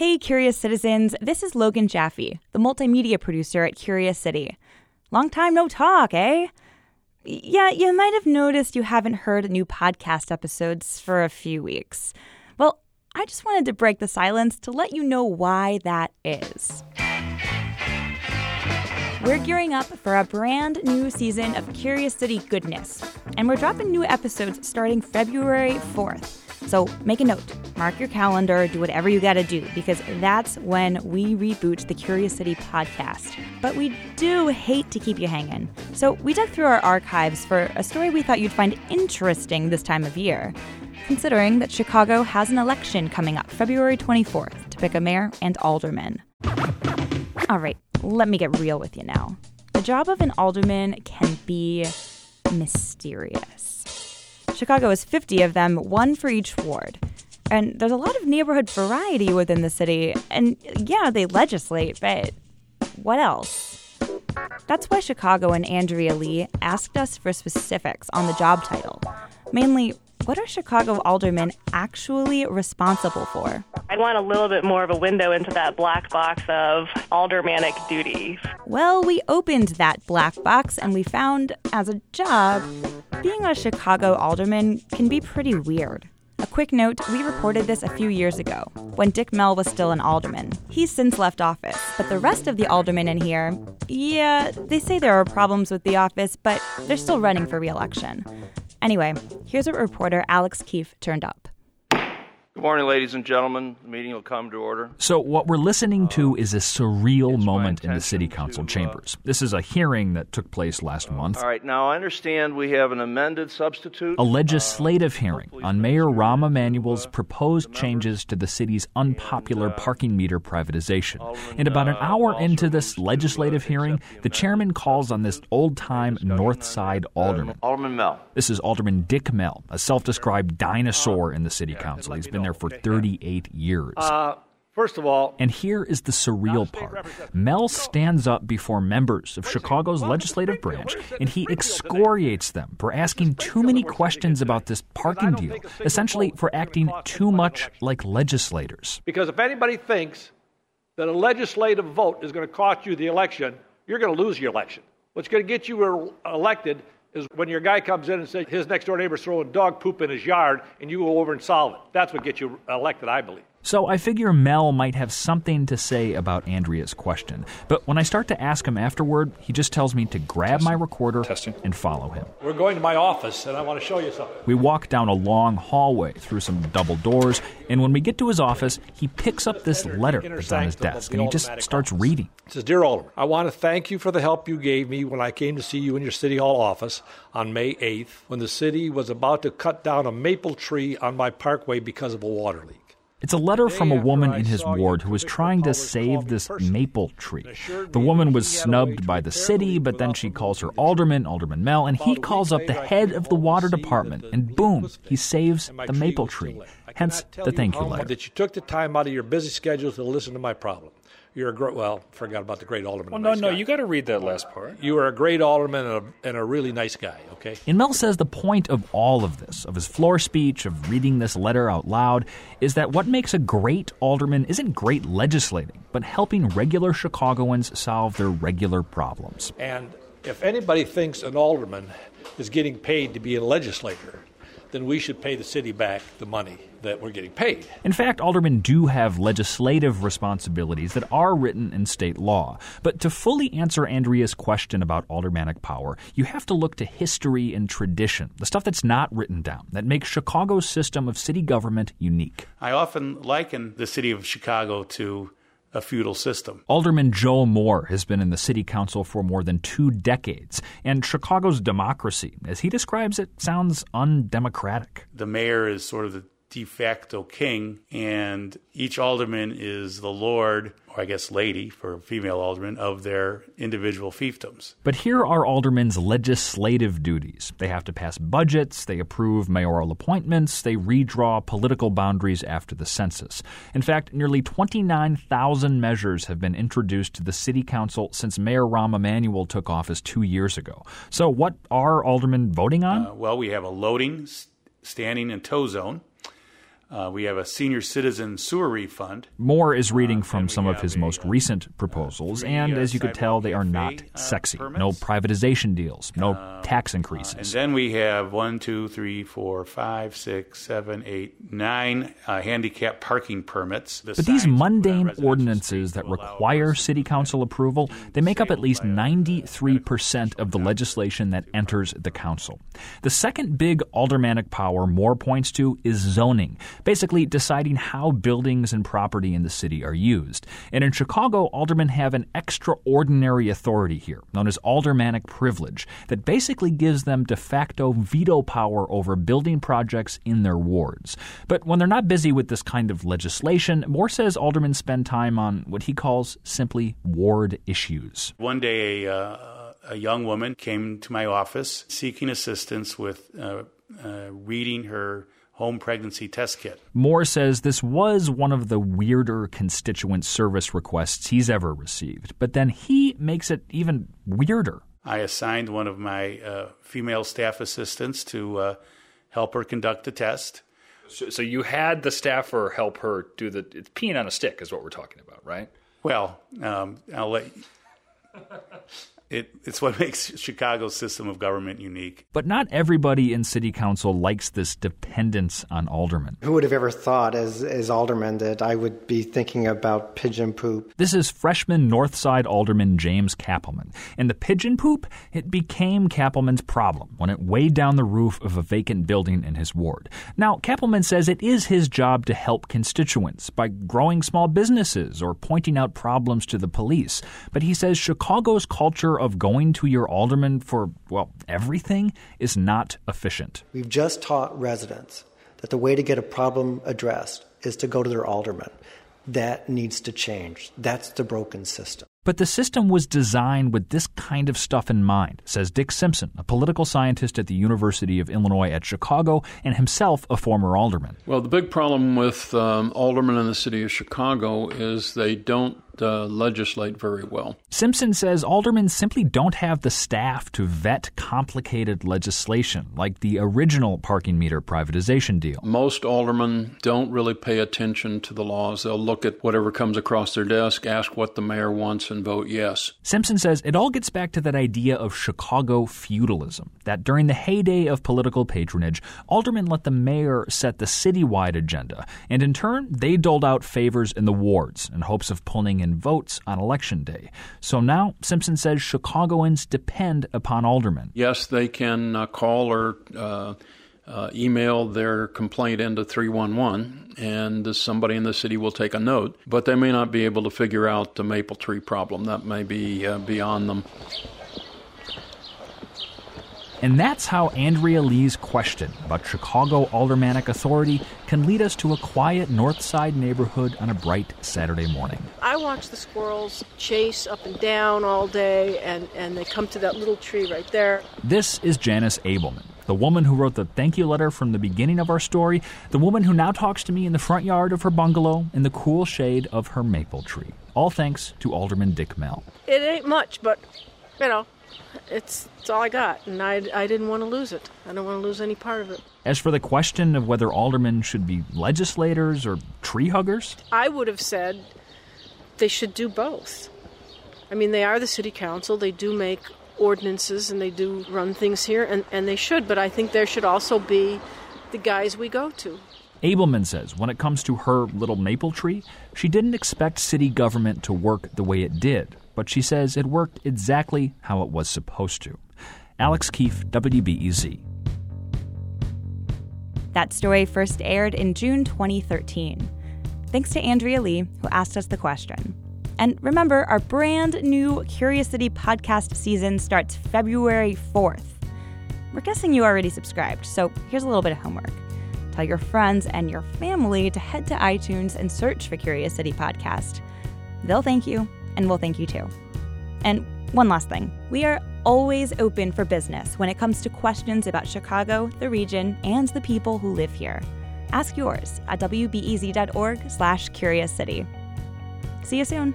Hey, curious citizens, this is Logan Jaffe, the multimedia producer at Curious City. Long time no talk, eh? Yeah, you might have noticed you haven't heard new podcast episodes for a few weeks. Well, I just wanted to break the silence to let you know why that is. We're gearing up for a brand new season of Curious City goodness, and we're dropping new episodes starting February 4th. So make a note, mark your calendar, do whatever you gotta do, because that's when we reboot the Curious City podcast. But we do hate to keep you hanging. So we dug through our archives for a story we thought you'd find interesting this time of year, considering that Chicago has an election coming up February 24th to pick a mayor and alderman. All right, let me get real with you now. The job of an alderman can be mysterious. Chicago has 50 of them, one for each ward. And there's a lot of neighborhood variety within the city. And yeah, they legislate, but what else? That's why Chicagoan Andrea Lee asked us for specifics on the job title. Mainly, what are Chicago aldermen actually responsible for? I want a little bit more of a window into that black box of aldermanic duties. Well, we opened that black box and we found, as a job, being a Chicago alderman can be pretty weird. A quick note we reported this a few years ago, when Dick Mell was still an alderman. He's since left office, but the rest of the aldermen in here, yeah, they say there are problems with the office, but they're still running for re election. Anyway, here's what reporter Alex Keefe turned up. Good morning, ladies and gentlemen. The meeting will come to order. So, what we're listening to um, is a surreal moment in the City Council uh, chambers. This is a hearing that took place last month. All right, now I understand we have an amended substitute. A legislative uh, hearing on Mayor Rahm uh, Emanuel's proposed changes to the city's unpopular parking meter privatization. And about an hour into this legislative hearing, the chairman calls on this old time North Side alderman. Alderman Mell. This is Alderman Dick Mell, a self described dinosaur um, in the City Council. He's been there for 38 years. Uh, first of all, And here is the surreal part. Mell stands up before members of Chicago's legislative branch and he excoriates them for asking too many questions about this parking deal, essentially for acting too much like legislators. because if anybody thinks that a legislative vote is going to cost you the election, you're going to lose your election. What's going to get you re- elected is when your guy comes in and says his next door neighbor's throwing dog poop in his yard and you go over and solve it. That's what gets you elected, I believe. So I figure Mell might have something to say about Andrea's question. But when I start to ask him afterward, he just tells me to grab my recorder and follow him. We're going to my office and I want to show you something. We walk down a long hallway through some double doors, and when we get to his office, he picks up this letter that's on his desk and he just starts reading. It says, Dear Alderman, I want to thank you for the help you gave me when I came to see you in your City Hall office on May 8th when the city was about to cut down a maple tree on my parkway because of a water leak. It's a letter from a woman in his ward who was trying to save this maple tree. The woman was snubbed by the city, but then she calls her alderman, Alderman Mell, and he calls up the head of the water department, and boom, he saves the maple tree. Hence the thank you letter. That you took the time out of your busy schedule to listen to my problem. You're a great, well, forgot about the great alderman. Well, no, nice no, guy. you got to read that last part. You are a great alderman and a, and a really nice guy, okay? And Mell says the point of all of this, of his floor speech, of reading this letter out loud, is that what makes a great alderman isn't great legislating, but helping regular Chicagoans solve their regular problems. And if anybody thinks an alderman is getting paid to be a legislator, then we should pay the city back the money that we're getting paid. In fact, aldermen do have legislative responsibilities that are written in state law. But to fully answer Andrea's question about aldermanic power, you have to look to history and tradition, the stuff that's not written down, that makes Chicago's system of city government unique. I often liken the city of Chicago to a feudal system. Alderman Joe Moore has been in the city council for more than two decades, and Chicago's democracy, as he describes it, sounds undemocratic. The mayor is sort of the de facto king, and each alderman is the lord, or I guess lady for female alderman, of their individual fiefdoms. But here are aldermen's legislative duties. They have to pass budgets, they approve mayoral appointments, they redraw political boundaries after the census. In fact, nearly 29,000 measures have been introduced to the city council since Mayor Rahm Emanuel took office two years ago. So, what are aldermen voting on? Uh, well, we have a loading, standing, and tow zone. Uh, we have a senior citizen sewer refund. Moore is uh, reading from some of his most uh, recent uh, proposals, and as you could tell, they are not sexy. No privatization deals, no um, tax increases. And then we have one, two, three, four, five, six, seven, eight, nine uh, handicap parking permits. The But these uh, mundane ordinances that require city council approval, they make up at least 93% of the legislation that enters the council. The second big aldermanic power Moore points to is zoning, basically deciding how buildings and property in the city are used. And in Chicago, aldermen have an extraordinary authority here, known as aldermanic privilege, that basically gives them de facto veto power over building projects in their wards. But when they're not busy with this kind of legislation, Moore says aldermen spend time on what he calls simply ward issues. One day, a, uh, a young woman came to my office seeking assistance with uh, uh, reading her home pregnancy test kit. Moore says this was one of the weirder constituent service requests he's ever received, but then he makes it even weirder. I assigned one of my uh, female staff assistants to uh, help her conduct the test. So, so you had the staffer help her do the it's peeing on a stick is what we're talking about, right? Well, um, I'll let. It, it's what makes Chicago's system of government unique. But not everybody in city council likes this dependence on aldermen. Who would have ever thought, as, as alderman, that I would be thinking about pigeon poop? This is freshman Northside Alderman James Cappleman. And the pigeon poop, it became Cappleman's problem when it weighed down the roof of a vacant building in his ward. Now, Cappleman says it is his job to help constituents by growing small businesses or pointing out problems to the police. But he says Chicago's culture of going to your alderman for, well, everything is not efficient. We've just taught residents that the way to get a problem addressed is to go to their alderman. That needs to change. That's the broken system. But the system was designed with this kind of stuff in mind, says Dick Simpson, a political scientist at the University of Illinois at Chicago and himself a former alderman. Well, the big problem with um, aldermen in the city of Chicago is they don't uh, legislate very well. Simpson says aldermen simply don't have the staff to vet complicated legislation, like the original parking meter privatization deal. Most aldermen don't really pay attention to the laws. They'll look at whatever comes across their desk, ask what the mayor wants, and vote yes. Simpson says it all gets back to that idea of Chicago feudalism, that during the heyday of political patronage, aldermen let the mayor set the citywide agenda, and in turn, they doled out favors in the wards in hopes of pulling in votes on election day. So now, Simpson says Chicagoans depend upon aldermen. Yes, they can uh, call or uh, uh, email their complaint into 311, and somebody in the city will take a note, but they may not be able to figure out the maple tree problem. That may be uh, beyond them. And that's how Andrea Lee's question about Chicago aldermanic authority can lead us to a quiet north side neighborhood on a bright Saturday morning. I watch the squirrels chase up and down all day, and, and they come to that little tree right there. This is Janice Abelman, the woman who wrote the thank you letter from the beginning of our story, the woman who now talks to me in the front yard of her bungalow in the cool shade of her maple tree. All thanks to Alderman Dick Mell. It ain't much, but, you know, it's, it's all I got, and I, I didn't want to lose it. I don't want to lose any part of it. As for the question of whether aldermen should be legislators or tree huggers, I would have said they should do both. I mean, they are the city council, they do make ordinances and they do run things here, and, and they should, but I think there should also be the guys we go to. Abelman says when it comes to her little maple tree, she didn't expect city government to work the way it did, but she says it worked exactly how it was supposed to. Alex Keefe, WBEZ. That story first aired in June 2013. Thanks to Andrea Lee, who asked us the question. And remember, our brand new Curious City podcast season starts February 4th. We're guessing you already subscribed, so here's a little bit of homework. Tell your friends and your family to head to iTunes and search for Curious City Podcast. They'll thank you, and we'll thank you too. And one last thing we are always open for business when it comes to questions about Chicago, the region, and the people who live here. Ask yours at wbez.org/slash curious city. See you soon.